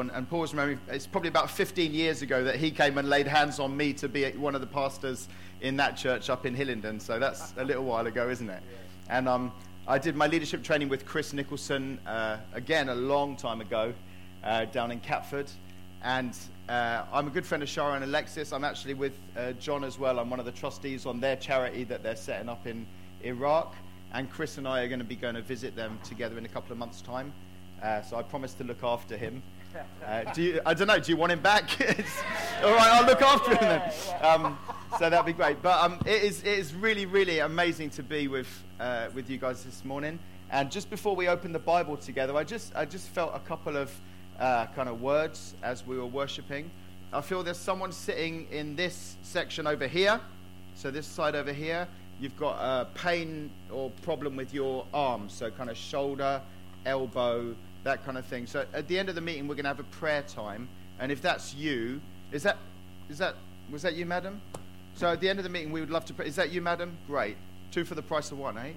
And, Paul's memory, it's probably about 15 years ago that he came and laid hands on me to be one of the pastors in that church up in Hillingdon. So that's a little while ago, isn't it? And um, I did my leadership training with Chris Nicholson, uh, again, a long time ago, uh, down in Catford. And uh, I'm a good friend of Shara and Alexis. I'm actually with uh, John as well. I'm one of the trustees on their charity that they're setting up in Iraq. And Chris and I are going to be going to visit them together in a couple of months' time. Uh, so I promised to look after him. Uh, do you, I don't know. Do you want him back? all right, I'll look after him then. Um, so that'd be great. But um, it is it is really really amazing to be with uh, with you guys this morning. And just before we open the Bible together, I just I just felt a couple of uh, kind of words as we were worshiping. I feel there's someone sitting in this section over here. So this side over here, you've got a pain or problem with your arm, so kind of shoulder, elbow, that kind of thing. So at the end of the meeting, we're going to have a prayer time, and if that's you, is that is that was that you, madam? So at the end of the meeting, we would love to pray. Is that you, madam? Great. Two for the price of one, eh?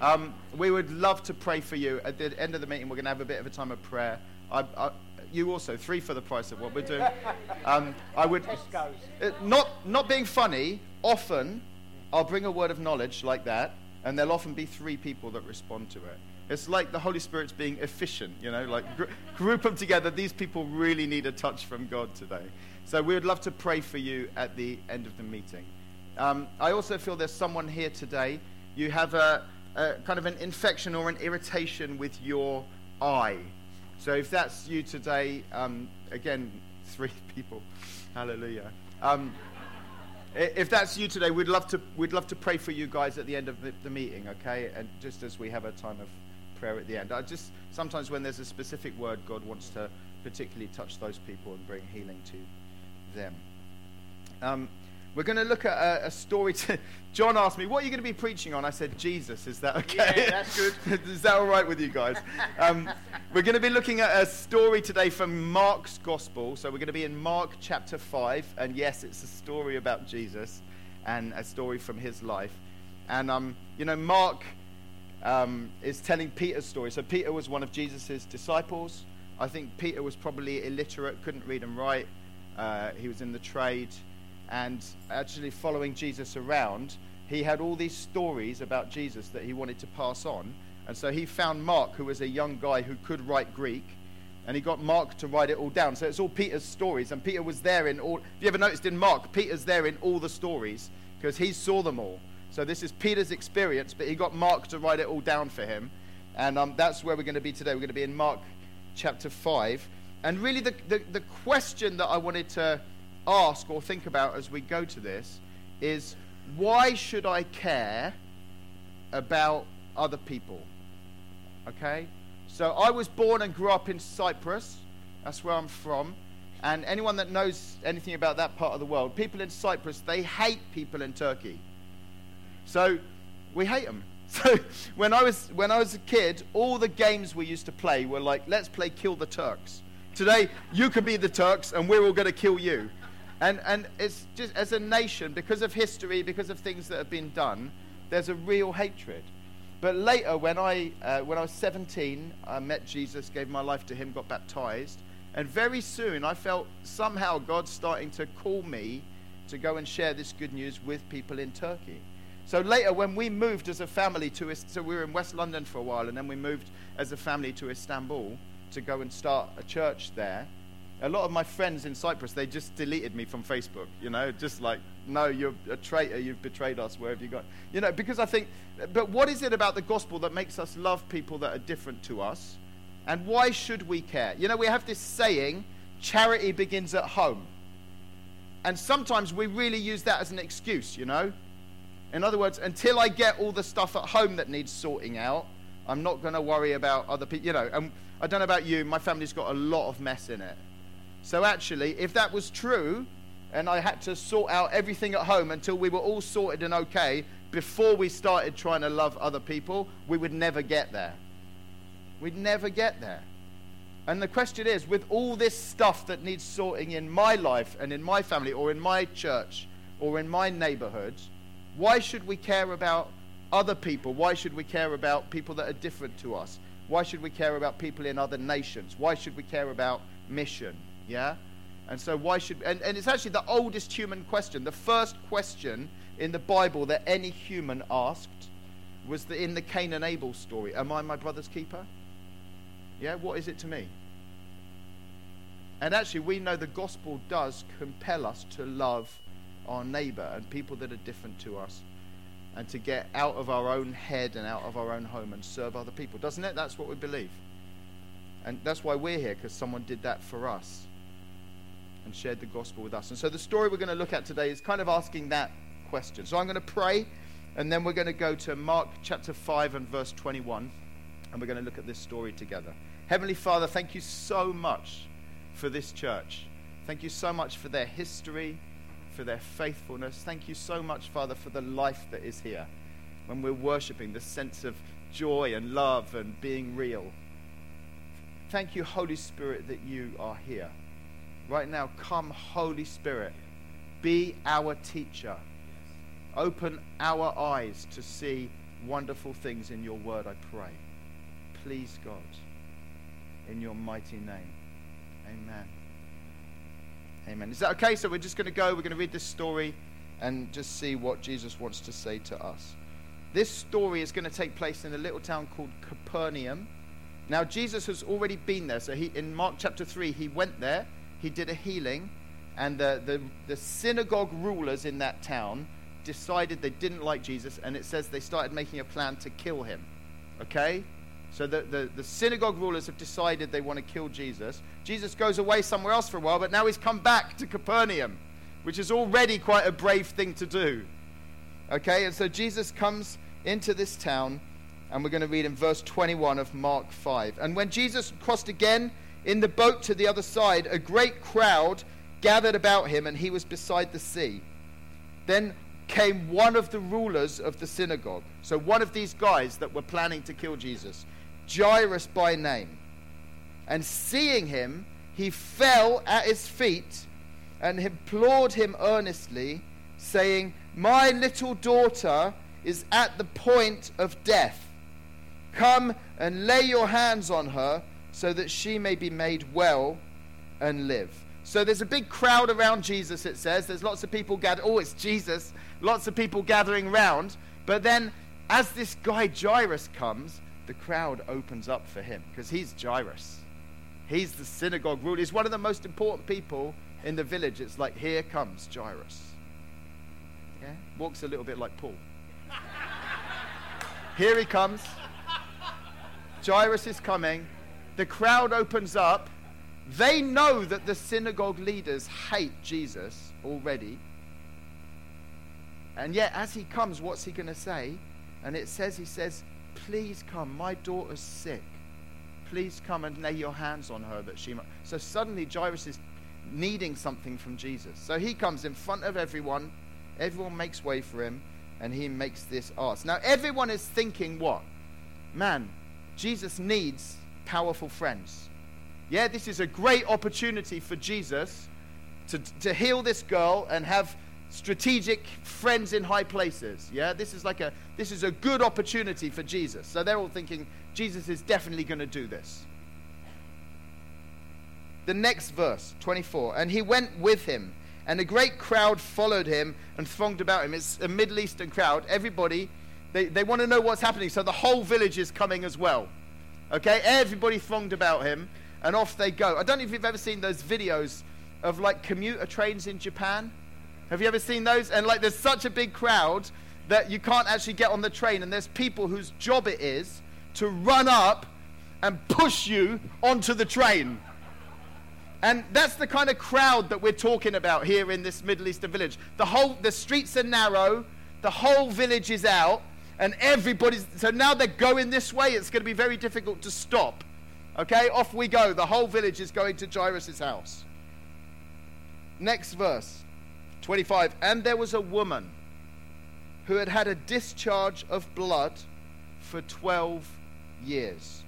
Um, we would love to pray for you. At the end of the meeting, we're going to have a bit of a time of prayer. I, I, you also, three for the price of what we're doing. Um, I would, uh, not, not being funny, often I'll bring a word of knowledge like that, and there'll often be three people that respond to it. It's like the Holy Spirit's being efficient, you know, like gr- group them together. These people really need a touch from God today. So we would love to pray for you at the end of the meeting. Um, I also feel there's someone here today. You have a, a kind of an infection or an irritation with your eye. So if that's you today, um, again, three people. Hallelujah. Um, if that's you today, we'd love to we'd love to pray for you guys at the end of the, the meeting, okay? And just as we have a time of prayer at the end. I just sometimes when there's a specific word, God wants to particularly touch those people and bring healing to them. Um, we're going to look at a, a, story. To, John asked me, "What are you going to be preaching on?" I said, "Jesus." Is that okay? Yeah, that's good. Is that all right with you guys? Um, we're going to be looking at a story today from Mark's Gospel. So we're going to be in Mark chapter five, and yes, it's a story about Jesus and a story from his life. And um, you know, Mark um, is telling Peter's story. So Peter was one of Jesus' disciples. I think Peter was probably illiterate, couldn't read and write. Uh, he was in the trade. And actually, following Jesus around, he had all these stories about Jesus that he wanted to pass on. And so he found Mark, who was a young guy who could write Greek, and he got Mark to write it all down. So it's all Peter's stories, and Peter was there in all. Have you ever noticed in Mark, Peter's there in all the stories because he saw them all. So this is Peter's experience, but he got Mark to write it all down for him. And um, that's where we're going to be today. We're going to be in Mark chapter 5. And really, the, the, the question that I wanted to ask or think about as we go to this is why should I care about other people? Okay? So I was born and grew up in Cyprus. That's where I'm from. And anyone that knows anything about that part of the world, people in Cyprus, they hate people in Turkey. So we hate them. So when I was when I was a kid, all the games we used to play were like, let's play kill the Turks. Today you can be the Turks and we're all going to kill you. And and it's just as a nation because of history, because of things that have been done, there's a real hatred. But later, when I uh, when I was 17, I met Jesus, gave my life to Him, got baptized, and very soon I felt somehow God starting to call me to go and share this good news with people in Turkey. So later, when we moved as a family to, so we were in West London for a while, and then we moved as a family to Istanbul to go and start a church there. A lot of my friends in Cyprus, they just deleted me from Facebook, you know, just like, no, you're a traitor, you've betrayed us, where have you gone? You know, because I think, but what is it about the gospel that makes us love people that are different to us? And why should we care? You know, we have this saying, charity begins at home. And sometimes we really use that as an excuse, you know? In other words, until I get all the stuff at home that needs sorting out, I'm not going to worry about other people. You know, and I don't know about you, my family's got a lot of mess in it. So actually, if that was true, and I had to sort out everything at home until we were all sorted and okay before we started trying to love other people, we would never get there. We'd never get there. And the question is with all this stuff that needs sorting in my life and in my family or in my church or in my neighborhood, why should we care about other people? Why should we care about people that are different to us? Why should we care about people in other nations? Why should we care about mission. Yeah? And so, why should. And, and it's actually the oldest human question. The first question in the Bible that any human asked was the, in the Cain and Abel story Am I my brother's keeper? Yeah? What is it to me? And actually, we know the gospel does compel us to love our neighbor and people that are different to us and to get out of our own head and out of our own home and serve other people. Doesn't it? That's what we believe. And that's why we're here, because someone did that for us and shared the gospel with us. And so the story we're going to look at today is kind of asking that question. So I'm going to pray, and then we're going to go to Mark chapter 5 and verse 21, and we're going to look at this story together. Heavenly Father, thank you so much for this church. Thank you so much for their history, for their faithfulness. Thank you so much, Father, for the life that is here. When we're worshiping, the sense of joy and love and being real. Thank you, Holy Spirit, that you are here. Right now, come, Holy Spirit. Be our teacher. Open our eyes to see wonderful things in your word, I pray. Please, God, in your mighty name. Amen. Amen. Is that okay? So we're just going to go, we're going to read this story and just see what Jesus wants to say to us. This story is going to take place in a little town called Capernaum now, Jesus has already been there. So, he, in Mark chapter 3, he went there, he did a healing, and the, the, the synagogue rulers in that town decided they didn't like Jesus, and it says they started making a plan to kill him. Okay? So the, the, the, synagogue rulers have decided they want to kill Jesus. Jesus goes away somewhere else for a while, but now he's come back to Capernaum, which is already quite a brave thing to do. Okay, and so Jesus comes into this town, and we're going to read in verse 21 of Mark 5. And when Jesus crossed again in the boat to the other side, a great crowd gathered about him, and he was beside the sea. Then came one of the rulers of the synagogue. So, one of these guys that were planning to kill Jesus, Jairus by name. And seeing him, he fell at his feet and implored him earnestly, saying, My little daughter is at the point of death. Come and lay your hands on her so that she may be made well and live. So there's a big crowd around Jesus, it says. There's lots of people gathered. Oh, it's Jesus. Lots of people gathering round. But then, as this guy Jairus comes, the crowd opens up for him because he's Jairus. He's the synagogue ruler. He's one of the most important people in the village. It's like, here comes Jairus. Yeah? Walks a little bit like Paul. here he comes. Jairus is coming. The crowd opens up. They know that the synagogue leaders hate Jesus already. And yet, as he comes, what's he going to say? And it says, he says, Please come, my daughter's sick. Please come and lay your hands on her that she might. So suddenly, Jairus is needing something from Jesus. So he comes in front of everyone. Everyone makes way for him, and he makes this ask. Now, everyone is thinking, what? Man, Jesus needs powerful friends. Yeah, this is a great opportunity for Jesus to, to heal this girl and have strategic friends in high places. Yeah, this is like a this is a good opportunity for Jesus. So they're all thinking Jesus is definitely going to do this. The next verse, 24, and he went with him, and a great crowd followed him and thronged about him. It's a Middle Eastern crowd. Everybody they, they want to know what's happening, so the whole village is coming as well. Okay, everybody thronged about him, and off they go. I don't know if you've ever seen those videos of like commuter trains in Japan. Have you ever seen those? And like, there's such a big crowd that you can't actually get on the train, and there's people whose job it is to run up and push you onto the train. And that's the kind of crowd that we're talking about here in this Middle Eastern village. The whole the streets are narrow, the whole village is out, and everybody's so now they're going this way it's going to be very difficult to stop okay off we go the whole village is going to jairus' house next verse 25 and there was a woman who had had a discharge of blood for 12 years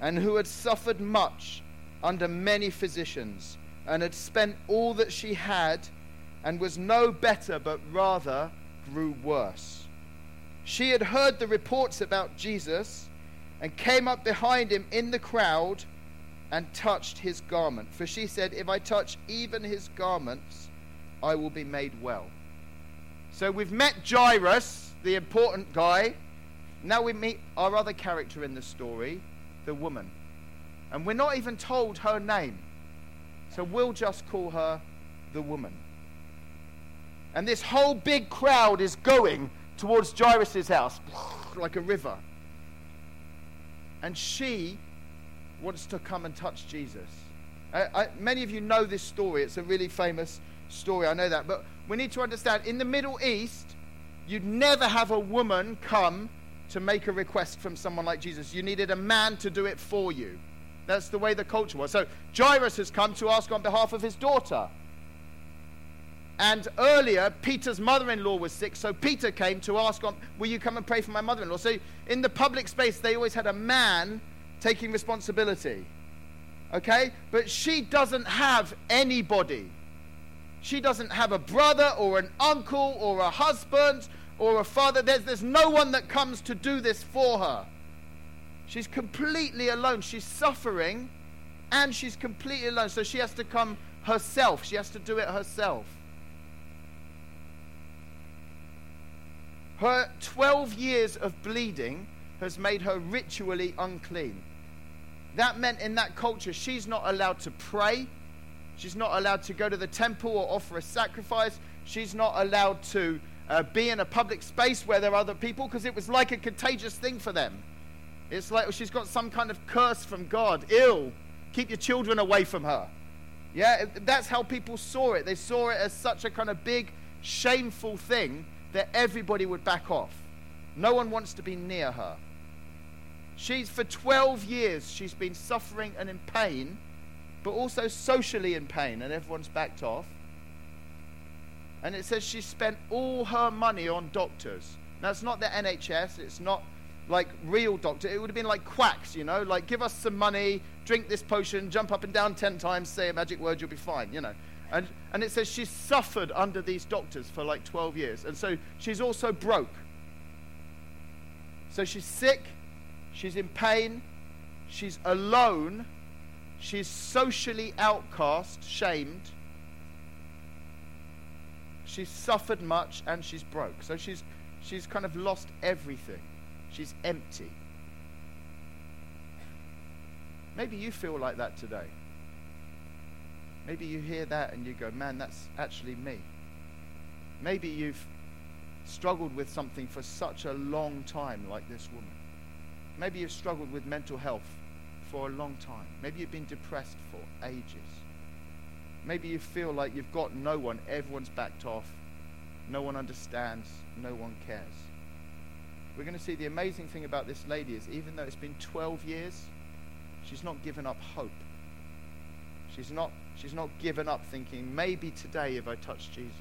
and who had suffered much under many physicians and had spent all that she had and was no better but rather grew worse she had heard the reports about Jesus and came up behind him in the crowd and touched his garment. For she said, If I touch even his garments, I will be made well. So we've met Jairus, the important guy. Now we meet our other character in the story, the woman. And we're not even told her name. So we'll just call her the woman. And this whole big crowd is going towards Jairus' house like a river. And she wants to come and touch Jesus. I, I, many of you know this story. It's a really famous story. I know that. But we need to understand in the Middle East, you'd never have a woman come to make a request from someone like Jesus. You needed a man to do it for you. That's the way the culture was. So Jairus has come to ask on behalf of his daughter. And earlier, Peter's mother in law was sick, so Peter came to ask, on, Will you come and pray for my mother in law? So in the public space, they always had a man taking responsibility. Okay? But she doesn't have anybody. She doesn't have a brother or an uncle or a husband or a father. There's, there's no one that comes to do this for her. She's completely alone. She's suffering and she's completely alone. So she has to come herself. She has to do it herself. Her 12 years of bleeding has made her ritually unclean. That meant in that culture, she's not allowed to pray. She's not allowed to go to the temple or offer a sacrifice. She's not allowed to uh, be in a public space where there are other people because it was like a contagious thing for them. It's like she's got some kind of curse from God. Ill. Keep your children away from her. Yeah, that's how people saw it. They saw it as such a kind of big, shameful thing that everybody would back off. No one wants to be near her. She's for 12 years she's been suffering and in pain, but also socially in pain, and everyone's backed off. And it says she spent all her money on doctors. Now it's not the NHS, it's not like real doctor. It would have been like quacks, you know, like give us some money, drink this potion, jump up and down 10 times, say a magic word, you'll be fine, you know. And, and it says she suffered under these doctors for like 12 years. And so she's also broke. So she's sick, She's in pain. She's alone. She's socially outcast, shamed. She's suffered much and she's broke. So she's, she's kind of lost everything. She's empty. Maybe you feel like that today. Maybe you hear that and you go, man, that's actually me. Maybe you've struggled with something for such a long time, like this woman. Maybe you've struggled with mental health for a long time. Maybe you've been depressed for ages. Maybe you feel like you've got no one, everyone's backed off, no one understands, no one cares. We're going to see the amazing thing about this lady is even though it's been 12 years, she's not given up hope. She's not, she's not given up thinking, maybe today if I touch Jesus.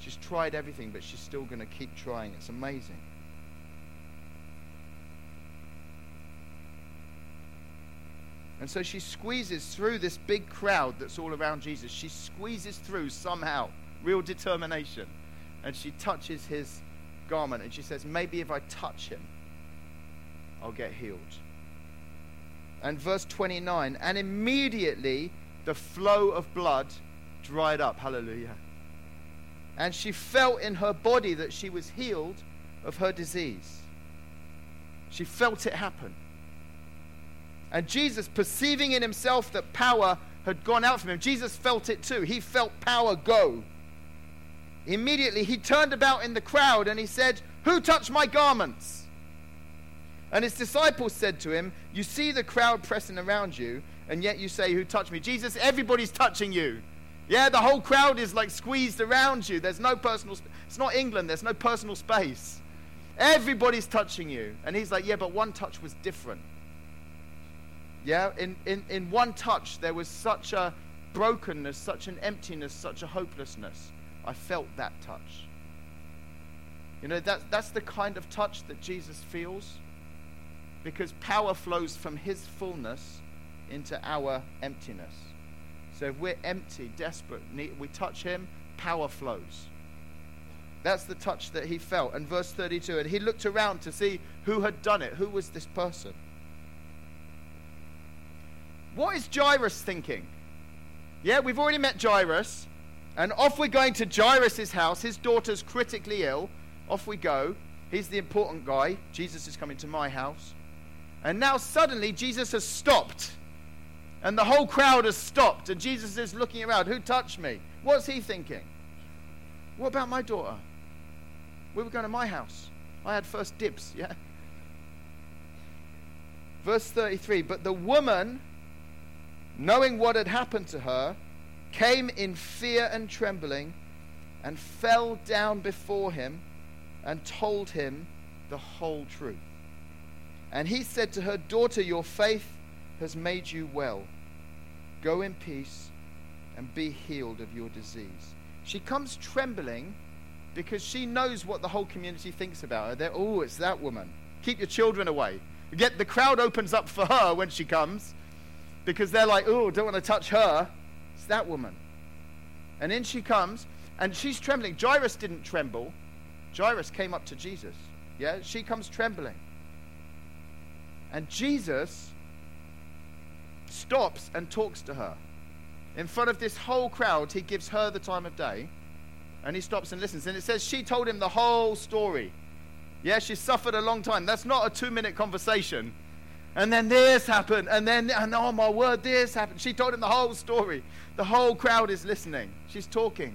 She's tried everything, but she's still going to keep trying. It's amazing. And so she squeezes through this big crowd that's all around Jesus. She squeezes through somehow, real determination. And she touches his garment and she says, Maybe if I touch him, I'll get healed. And verse 29 And immediately the flow of blood dried up. Hallelujah. And she felt in her body that she was healed of her disease. She felt it happen. And Jesus, perceiving in himself that power had gone out from him, Jesus felt it too. He felt power go. Immediately, he turned about in the crowd and he said, Who touched my garments? And his disciples said to him, You see the crowd pressing around you, and yet you say, Who touched me? Jesus, everybody's touching you. Yeah, the whole crowd is like squeezed around you. There's no personal sp- It's not England, there's no personal space. Everybody's touching you. And he's like, Yeah, but one touch was different. Yeah, in, in, in one touch, there was such a brokenness, such an emptiness, such a hopelessness. I felt that touch. You know, that, that's the kind of touch that Jesus feels because power flows from his fullness into our emptiness. So if we're empty, desperate, we touch him, power flows. That's the touch that he felt. And verse 32, and he looked around to see who had done it. Who was this person? What is Jairus thinking? Yeah, we've already met Jairus. And off we're going to Jairus' house. His daughter's critically ill. Off we go. He's the important guy. Jesus is coming to my house. And now suddenly Jesus has stopped. And the whole crowd has stopped. And Jesus is looking around. Who touched me? What's he thinking? What about my daughter? We were going to my house. I had first dibs, yeah? Verse 33 But the woman, knowing what had happened to her, came in fear and trembling and fell down before him and told him the whole truth. And he said to her, Daughter, your faith has made you well. Go in peace and be healed of your disease. She comes trembling because she knows what the whole community thinks about her. They're, oh, it's that woman. Keep your children away. Yet the crowd opens up for her when she comes because they're like, oh, don't want to touch her. It's that woman. And in she comes, and she's trembling. Jairus didn't tremble. Jairus came up to Jesus. Yeah, she comes trembling. And Jesus stops and talks to her. In front of this whole crowd, he gives her the time of day. And he stops and listens. And it says she told him the whole story. Yeah, she suffered a long time. That's not a two minute conversation. And then this happened. And then, and oh my word, this happened. She told him the whole story. The whole crowd is listening. She's talking.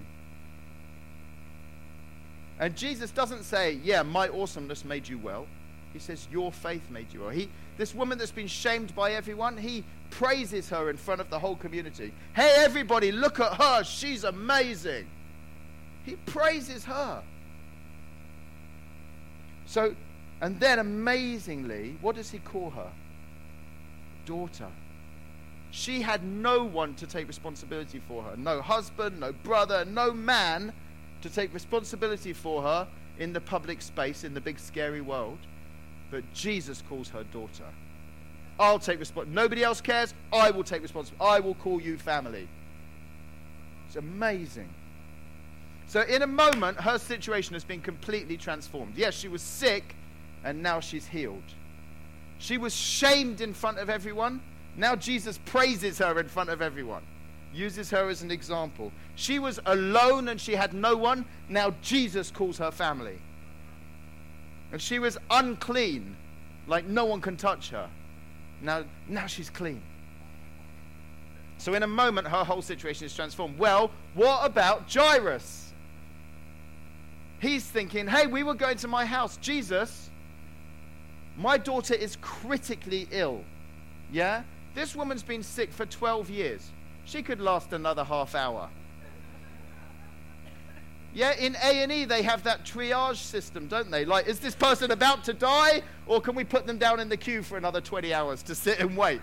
And Jesus doesn't say, Yeah, my awesomeness made you well. He says, Your faith made you well. He, this woman that's been shamed by everyone, he praises her in front of the whole community. Hey, everybody, look at her. She's amazing. He praises her. So, and then amazingly, what does he call her? Daughter. She had no one to take responsibility for her. No husband, no brother, no man to take responsibility for her in the public space, in the big scary world. But Jesus calls her daughter. I'll take responsibility. Nobody else cares. I will take responsibility. I will call you family. It's amazing. So, in a moment, her situation has been completely transformed. Yes, she was sick, and now she's healed. She was shamed in front of everyone. Now, Jesus praises her in front of everyone, uses her as an example. She was alone and she had no one. Now, Jesus calls her family. And she was unclean, like no one can touch her. Now, now she's clean. So, in a moment, her whole situation is transformed. Well, what about Jairus? He's thinking, hey, we were going to my house. Jesus, my daughter is critically ill. Yeah? This woman's been sick for 12 years. She could last another half hour. Yeah, in A&E they have that triage system, don't they? Like, is this person about to die or can we put them down in the queue for another 20 hours to sit and wait?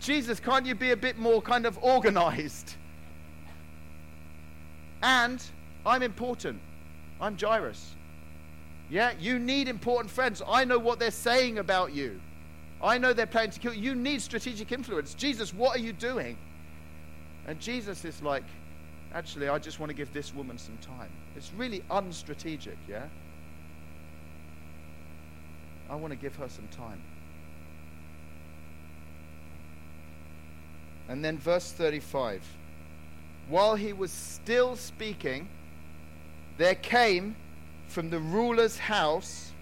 Jesus, can't you be a bit more kind of organized? And I'm important. I'm Jairus. Yeah, you need important friends. I know what they're saying about you. I know they're planning to kill you. You need strategic influence. Jesus, what are you doing? And Jesus is like, actually, I just want to give this woman some time. It's really unstrategic, yeah? I want to give her some time. And then verse 35. While he was still speaking, there came from the ruler's house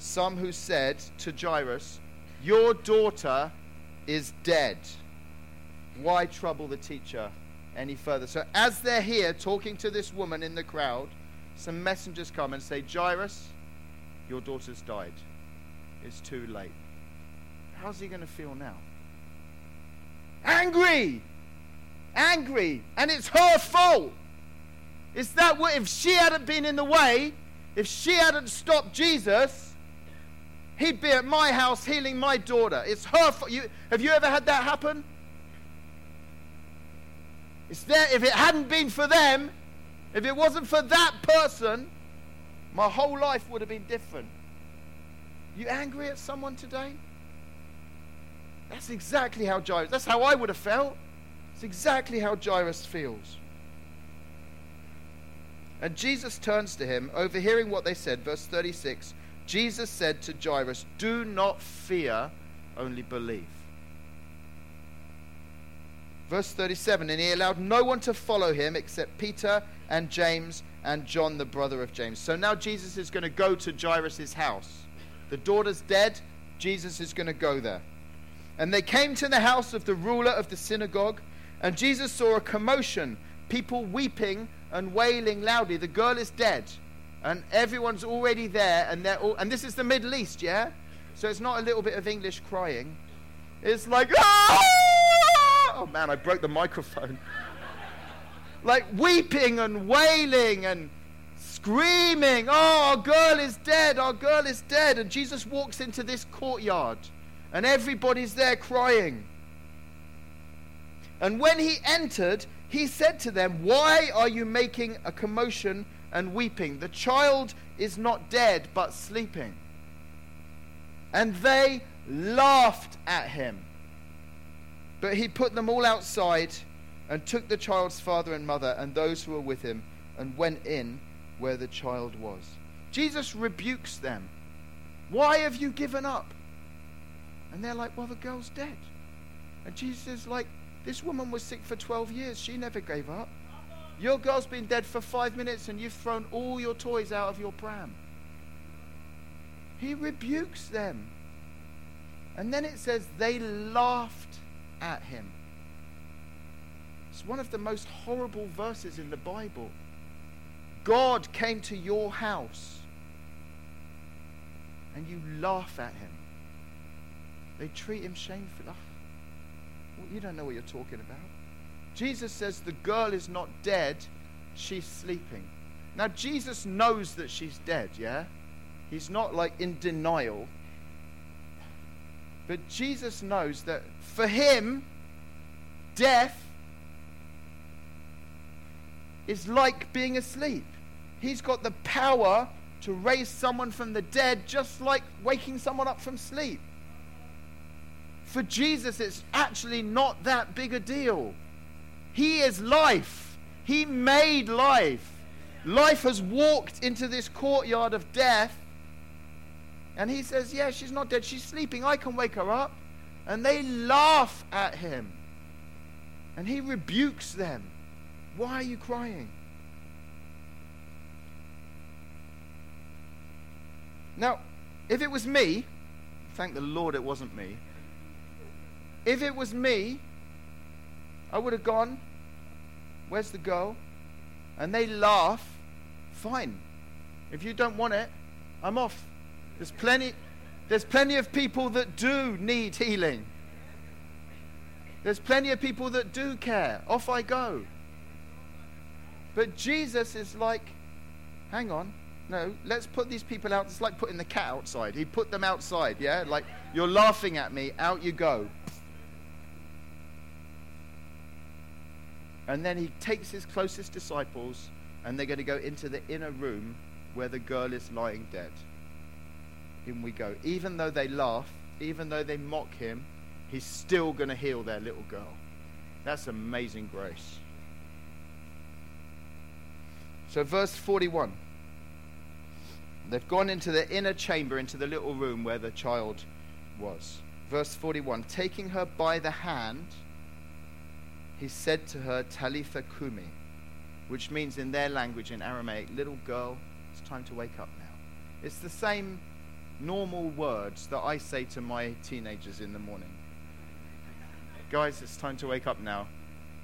some who said to Jairus, Your daughter is dead. Why trouble the teacher any further? So, as they're here talking to this woman in the crowd, some messengers come and say, Jairus, your daughter's died. It's too late. How's he going to feel now? Angry! Angry! And it's her fault! Is that what, if she hadn't been in the way, if she hadn't stopped Jesus, he'd be at my house healing my daughter. It's her fault. You, have you ever had that happen? It's there. If it hadn't been for them, if it wasn't for that person, my whole life would have been different. You angry at someone today? That's exactly how Jairus, that's how I would have felt. It's exactly how Jairus feels. And Jesus turns to him, overhearing what they said. Verse 36 Jesus said to Jairus, Do not fear, only believe. Verse 37 And he allowed no one to follow him except Peter and James and John, the brother of James. So now Jesus is going to go to Jairus' house. The daughter's dead. Jesus is going to go there. And they came to the house of the ruler of the synagogue, and Jesus saw a commotion, people weeping and wailing loudly. The girl is dead, and everyone's already there, and they're all, and this is the Middle East, yeah? So it's not a little bit of English crying. It's like, ah! oh man, I broke the microphone. like weeping and wailing and screaming, oh, our girl is dead, our girl is dead. And Jesus walks into this courtyard and everybody's there crying. And when he entered, he said to them, Why are you making a commotion and weeping? The child is not dead, but sleeping. And they laughed at him. But he put them all outside and took the child's father and mother and those who were with him and went in where the child was. Jesus rebukes them. Why have you given up? And they're like, well, the girl's dead. And Jesus is like, this woman was sick for 12 years. She never gave up. Your girl's been dead for five minutes and you've thrown all your toys out of your pram. He rebukes them. And then it says they laughed at him. It's one of the most horrible verses in the Bible. God came to your house and you laugh at him. They treat him shamefully. You don't know what you're talking about. Jesus says the girl is not dead, she's sleeping. Now, Jesus knows that she's dead, yeah? He's not like in denial. But Jesus knows that for him, death is like being asleep. He's got the power to raise someone from the dead just like waking someone up from sleep. For Jesus, it's actually not that big a deal. He is life. He made life. Life has walked into this courtyard of death. And he says, Yeah, she's not dead. She's sleeping. I can wake her up. And they laugh at him. And he rebukes them. Why are you crying? Now, if it was me, thank the Lord it wasn't me. If it was me, I would have gone, Where's the girl? And they laugh. Fine. If you don't want it, I'm off. There's plenty, there's plenty of people that do need healing. There's plenty of people that do care. Off I go. But Jesus is like, hang on. No, let's put these people out. It's like putting the cat outside. He put them outside, yeah? Like, you're laughing at me, out you go. And then he takes his closest disciples, and they're going to go into the inner room where the girl is lying dead. In we go. Even though they laugh, even though they mock him, he's still going to heal their little girl. That's amazing grace. So, verse 41. They've gone into the inner chamber, into the little room where the child was. Verse 41 Taking her by the hand, he said to her, Talitha Kumi, which means in their language, in Aramaic, little girl, it's time to wake up now. It's the same normal words that I say to my teenagers in the morning. Guys, it's time to wake up now.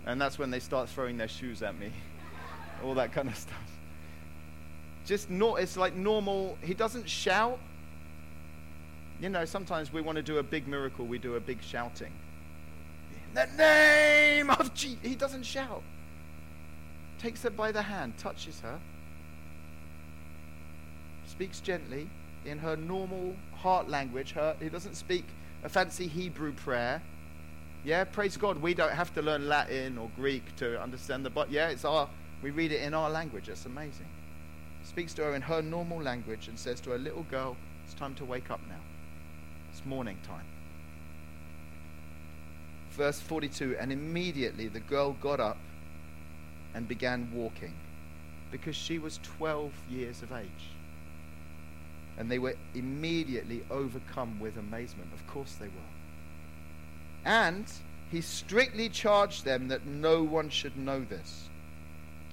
And that's when they start throwing their shoes at me. All that kind of stuff. Just not, it's like normal. He doesn't shout. You know, sometimes we want to do a big miracle, we do a big shouting the name of Jesus. He doesn't shout. Takes her by the hand, touches her, speaks gently in her normal heart language. Her, he doesn't speak a fancy Hebrew prayer. Yeah, praise God. We don't have to learn Latin or Greek to understand the but yeah, it's our we read it in our language. It's amazing. Speaks to her in her normal language and says to her little girl, it's time to wake up now. It's morning time verse 42 And immediately the girl got up and began walking because she was 12 years of age. And they were immediately overcome with amazement. Of course they were. And he strictly charged them that no one should know this.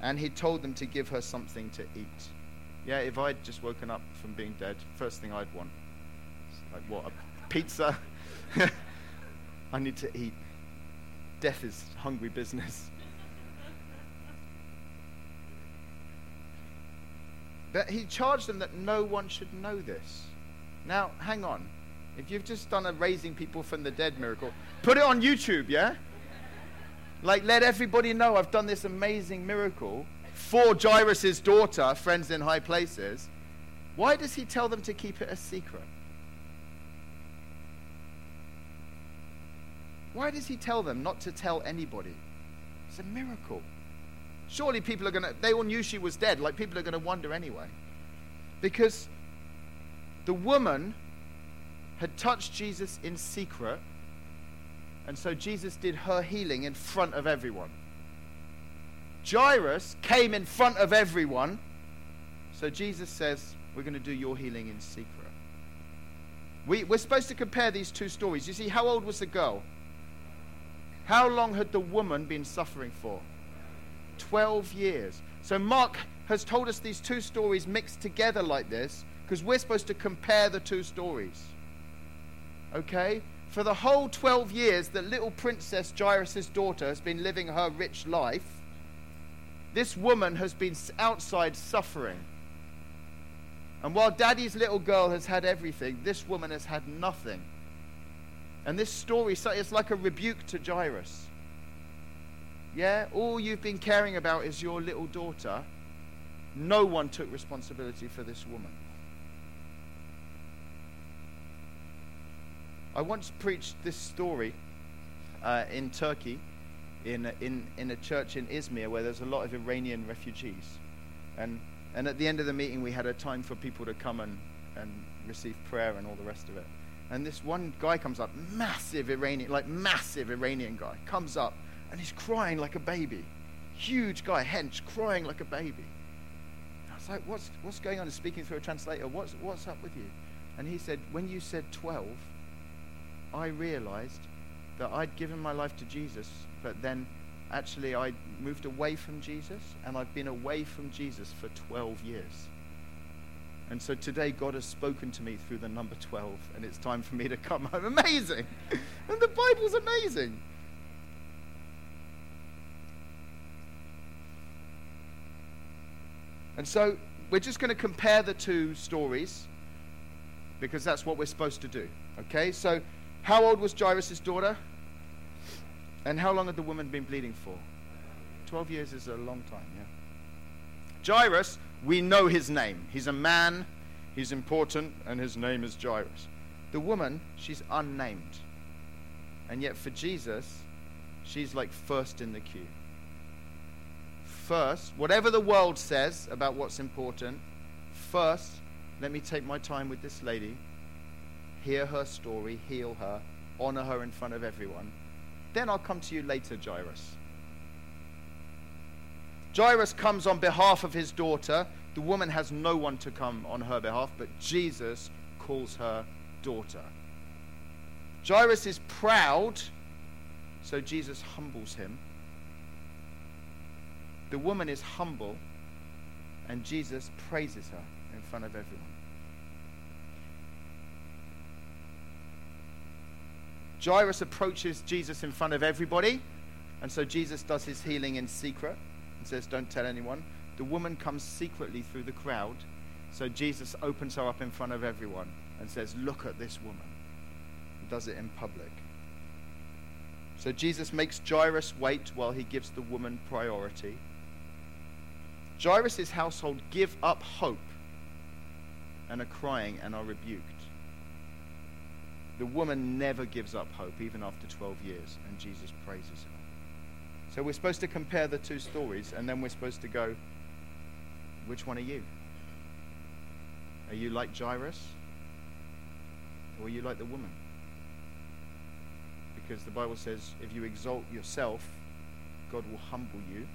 And he told them to give her something to eat. Yeah, if I'd just woken up from being dead, first thing I'd want, like what, a pizza? I need to eat. Death is hungry business. But he charged them that no one should know this. Now, hang on. If you've just done a raising people from the dead miracle, put it on YouTube, yeah? Like, let everybody know I've done this amazing miracle for Jairus' daughter, friends in high places. Why does he tell them to keep it a secret? Why does he tell them not to tell anybody? It's a miracle. Surely people are going to, they all knew she was dead. Like, people are going to wonder anyway. Because the woman had touched Jesus in secret, and so Jesus did her healing in front of everyone. Jairus came in front of everyone, so Jesus says, We're going to do your healing in secret. We, we're supposed to compare these two stories. You see, how old was the girl? How long had the woman been suffering for? 12 years. So Mark has told us these two stories mixed together like this because we're supposed to compare the two stories. Okay? For the whole 12 years that little princess Jairus' daughter has been living her rich life, this woman has been outside suffering. And while daddy's little girl has had everything, this woman has had nothing. And this story is like a rebuke to Jairus. Yeah, all you've been caring about is your little daughter. No one took responsibility for this woman. I once preached this story uh, in Turkey, in, in, in a church in Izmir where there's a lot of Iranian refugees. And, and at the end of the meeting, we had a time for people to come and, and receive prayer and all the rest of it. And this one guy comes up, massive Iranian, like massive Iranian guy, comes up and he's crying like a baby. Huge guy, hench, crying like a baby. I was like, what's, what's going on? He's speaking through a translator. What's, what's up with you? And he said, when you said 12, I realized that I'd given my life to Jesus, but then actually I moved away from Jesus, and I've been away from Jesus for 12 years. And so today God has spoken to me through the number 12, and it's time for me to come home. Amazing! and the Bible's amazing. And so we're just going to compare the two stories because that's what we're supposed to do. Okay? So how old was Jairus' daughter? And how long had the woman been bleeding for? 12 years is a long time, yeah. Jairus, we know his name. He's a man, he's important, and his name is Jairus. The woman, she's unnamed. And yet for Jesus, she's like first in the queue. First, whatever the world says about what's important, first, let me take my time with this lady hear her story, heal her, honor her in front of everyone. Then I'll come to you later, Jairus. Jairus comes on behalf of his daughter. The woman has no one to come on her behalf, but Jesus calls her daughter. Jairus is proud, so Jesus humbles him. The woman is humble, and Jesus praises her in front of everyone. Jairus approaches Jesus in front of everybody, and so Jesus does his healing in secret and says, Don't tell anyone. The woman comes secretly through the crowd, so Jesus opens her up in front of everyone and says, Look at this woman. He does it in public. So Jesus makes Jairus wait while he gives the woman priority. Jairus' household give up hope and are crying and are rebuked the woman never gives up hope, even after 12 years, and Jesus praises her. So we're supposed to compare the two stories, and then we're supposed to go, which one are you? Are you like Jairus? Or are you like the woman? Because the Bible says, if you exalt yourself, God will humble you.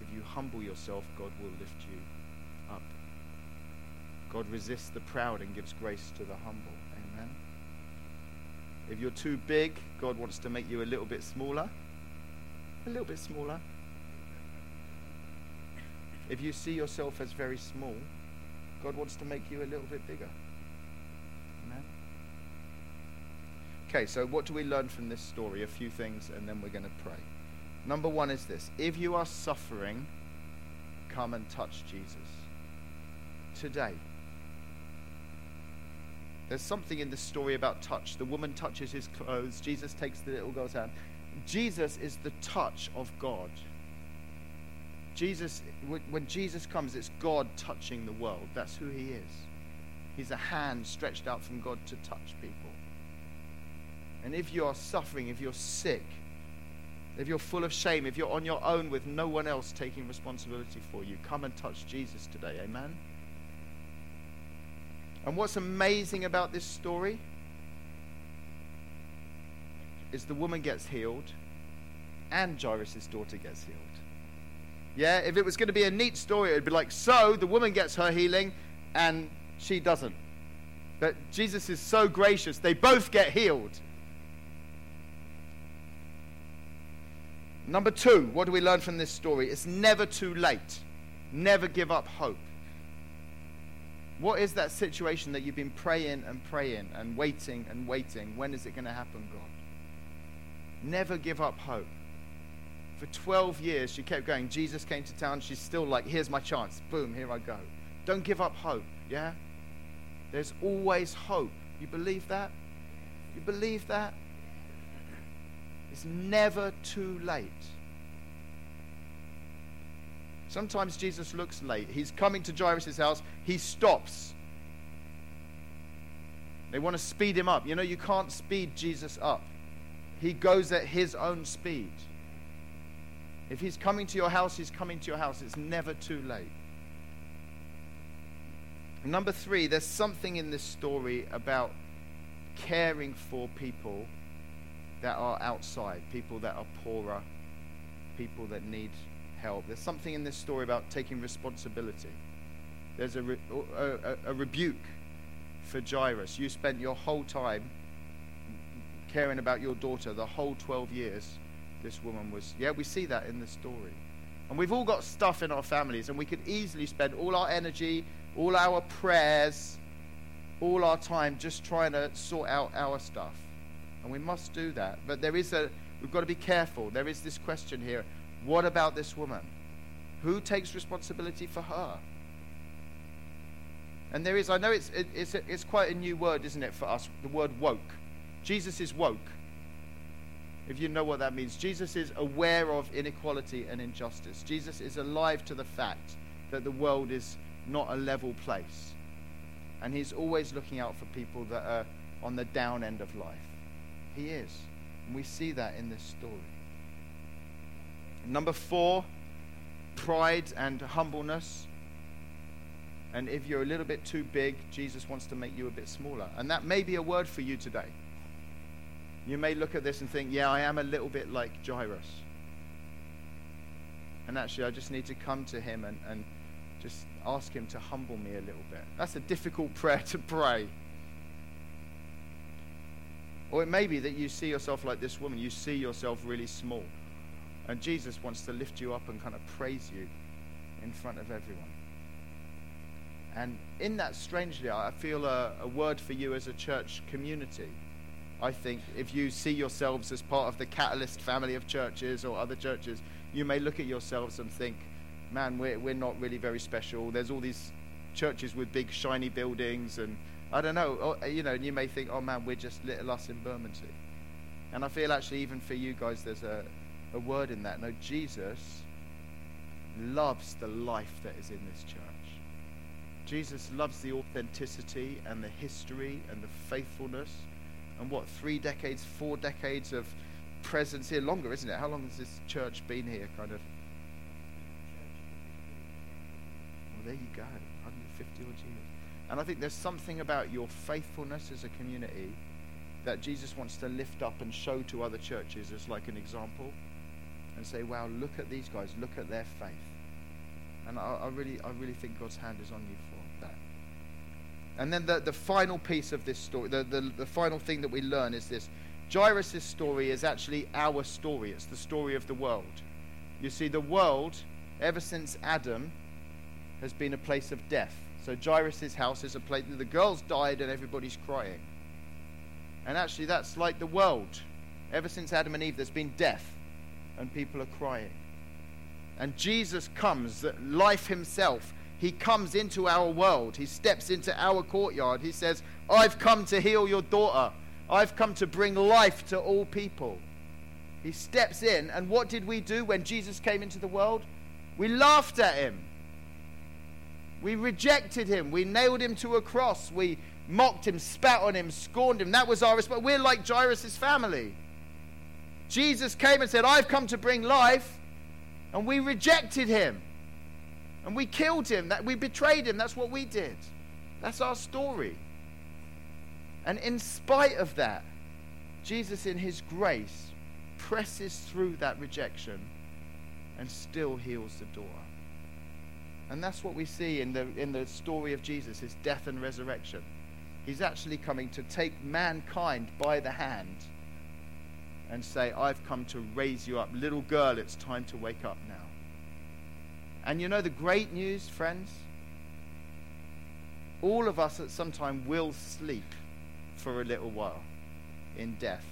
If you humble yourself, God will lift you up. God resists the proud and gives grace to the humble. Amen. If you're too big, God wants to make you a little bit smaller. A little bit smaller. If you see yourself as very small, God wants to make you a little bit bigger. Amen. Okay, so what do we learn from this story? A few things, and then we're going to pray. Number one is this if you are suffering, come and touch Jesus today. There's something in this story about touch. The woman touches his clothes, Jesus takes the little girl's hand. Jesus is the touch of God. Jesus, when Jesus comes, it's God touching the world. That's who he is. He's a hand stretched out from God to touch people. And if you are suffering, if you're sick, if you're full of shame, if you're on your own with no one else taking responsibility for you, come and touch Jesus today. Amen? And what's amazing about this story is the woman gets healed and Jairus' daughter gets healed. Yeah, if it was going to be a neat story, it would be like, so the woman gets her healing and she doesn't. But Jesus is so gracious, they both get healed. Number two, what do we learn from this story? It's never too late. Never give up hope. What is that situation that you've been praying and praying and waiting and waiting? When is it going to happen, God? Never give up hope. For 12 years, she kept going. Jesus came to town. She's still like, here's my chance. Boom, here I go. Don't give up hope, yeah? There's always hope. You believe that? You believe that? It's never too late. Sometimes Jesus looks late. He's coming to Jairus' house. He stops. They want to speed him up. You know, you can't speed Jesus up. He goes at his own speed. If he's coming to your house, he's coming to your house. It's never too late. Number three, there's something in this story about caring for people that are outside, people that are poorer, people that need help. There's something in this story about taking responsibility. There's a, re- a, a, rebuke for Jairus. You spent your whole time caring about your daughter, the whole 12 years this woman was. Yeah, we see that in the story. And we've all got stuff in our families, and we could easily spend all our energy, all our prayers, all our time just trying to sort out our stuff and we must do that. But there is a, we've got to be careful. There is this question here what about this woman? Who takes responsibility for her? And there is, I know it's, it, it's, it's quite a new word, isn't it, for us, the word woke. Jesus is woke, if you know what that means. Jesus is aware of inequality and injustice. Jesus is alive to the fact that the world is not a level place. And he's always looking out for people that are on the down end of life. He is. And we see that in this story. Number four, pride and humbleness. And if you're a little bit too big, Jesus wants to make you a bit smaller. And that may be a word for you today. You may look at this and think, yeah, I am a little bit like Jairus. And actually, I just need to come to him and, and just ask him to humble me a little bit. That's a difficult prayer to pray. Or it may be that you see yourself like this woman, you see yourself really small. And Jesus wants to lift you up and kind of praise you in front of everyone. And in that, strangely, I feel a, a, word for you as a church community. I think if you see yourselves as part of the Catalyst family of churches or other churches, you may look at yourselves and think, man, we're, we're not really very special. There's all these churches with big, shiny buildings and I don't know, or, you know, and you may think, oh man, we're just little us in Bermondsey. And I feel actually, even for you guys, there's a, a word in that. No, Jesus loves the life that is in this church. Jesus loves the authenticity and the history and the faithfulness. And what, three decades, four decades of presence here? Longer, isn't it? How long has this church been here, kind of? Well, there you go. 150 odd years. And I think there's something about your faithfulness as a community that Jesus wants to lift up and show to other churches as like an example and say, wow, look at these guys, look at their faith. And I, I really, I really think God's hand is on you. And then the, the final piece of this story, the, the, the final thing that we learn is this Jairus' story is actually our story. It's the story of the world. You see, the world, ever since Adam, has been a place of death. So Jairus' house is a place the girls died and everybody's crying. And actually that's like the world. Ever since Adam and Eve there's been death and people are crying. And Jesus comes, that life himself, he comes into our world. He steps into our courtyard. He says, I've come to heal your daughter. I've come to bring life to all people. He steps in, and what did we do when Jesus came into the world? We laughed at him. We rejected him. We nailed him to a cross. We mocked him, spat on him, scorned him. That was our response. We're like Jairus' family. Jesus came and said, I've come to bring life. And we rejected him. And we killed him. That we betrayed him. That's what we did. That's our story. And in spite of that, Jesus, in his grace, presses through that rejection and still heals the door. And that's what we see in the, in the story of Jesus, his death and resurrection. He's actually coming to take mankind by the hand and say, I've come to raise you up. Little girl, it's time to wake up now. And you know the great news, friends? All of us at some time will sleep for a little while in death.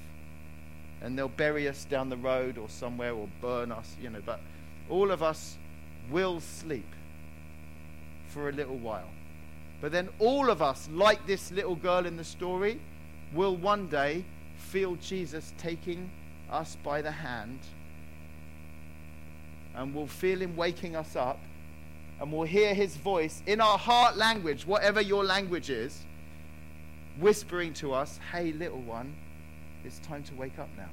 And they'll bury us down the road or somewhere or burn us, you know, but all of us will sleep for a little while. But then all of us, like this little girl in the story, will one day feel Jesus taking us by the hand and we'll feel him waking us up and we'll hear his voice in our heart language, whatever your language is, whispering to us, Hey, little one, it's time to wake up now.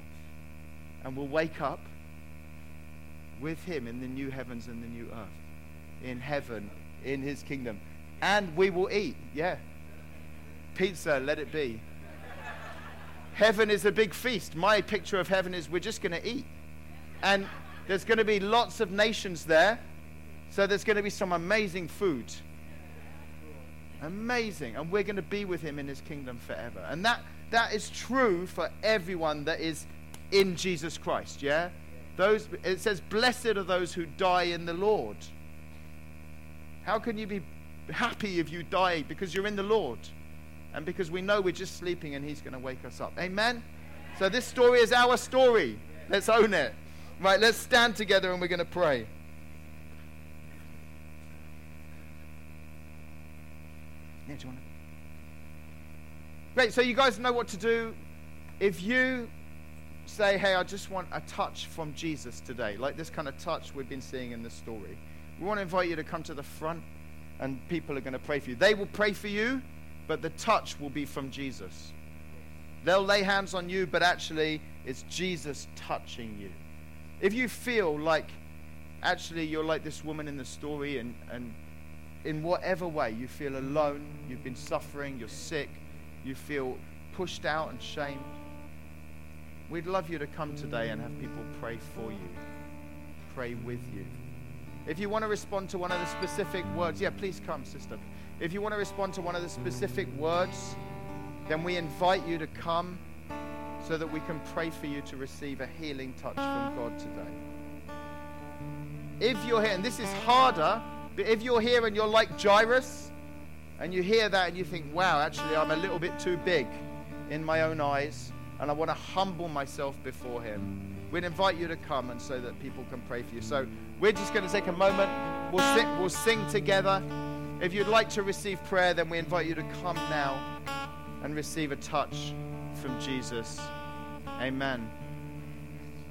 And we'll wake up with him in the new heavens and the new earth, in heaven, in his kingdom. And we will eat, yeah. Pizza, let it be. Heaven is a big feast. My picture of heaven is we're just going to eat. And there's going to be lots of nations there. So there's going to be some amazing food. Amazing. And we're going to be with him in his kingdom forever. And that, that is true for everyone that is in Jesus Christ, yeah? Those, it says, Blessed are those who die in the Lord. How can you be happy if you die because you're in the Lord? And because we know we're just sleeping and He's going to wake us up. Amen? So this story is our story. Let's own it. Right, let's stand together and we're going to pray. Yeah, do you want to? Great, so you guys know what to do. If you say, hey, I just want a touch from Jesus today, like this kind of touch we've been seeing in the story, we want to invite you to come to the front and people are going to pray for you. They will pray for you, but the touch will be from Jesus. They'll lay hands on you, but actually it's Jesus touching you. If you feel like actually you're like this woman in the story and, and in whatever way you feel alone, you've been suffering, you're sick, you feel pushed out and shamed, we'd love you to come today and have people pray for you, pray with you. If you want to respond to one of the specific words, yeah, please come, sister. If you want to respond to one of the specific words, then we invite you to come so that we can pray for you to receive a healing touch from God today. If you're here, and this is harder, but if you're here and you're like Jairus, and you hear that and you think, wow, actually, I'm a little bit too big in my own eyes, and I want to humble myself before Him, we'd invite you to come and so that people can pray for you. So we're just going to take a moment. We'll sing, we'll sing together. If you'd like to receive prayer, then we invite you to come now and receive a touch from Jesus. Amen.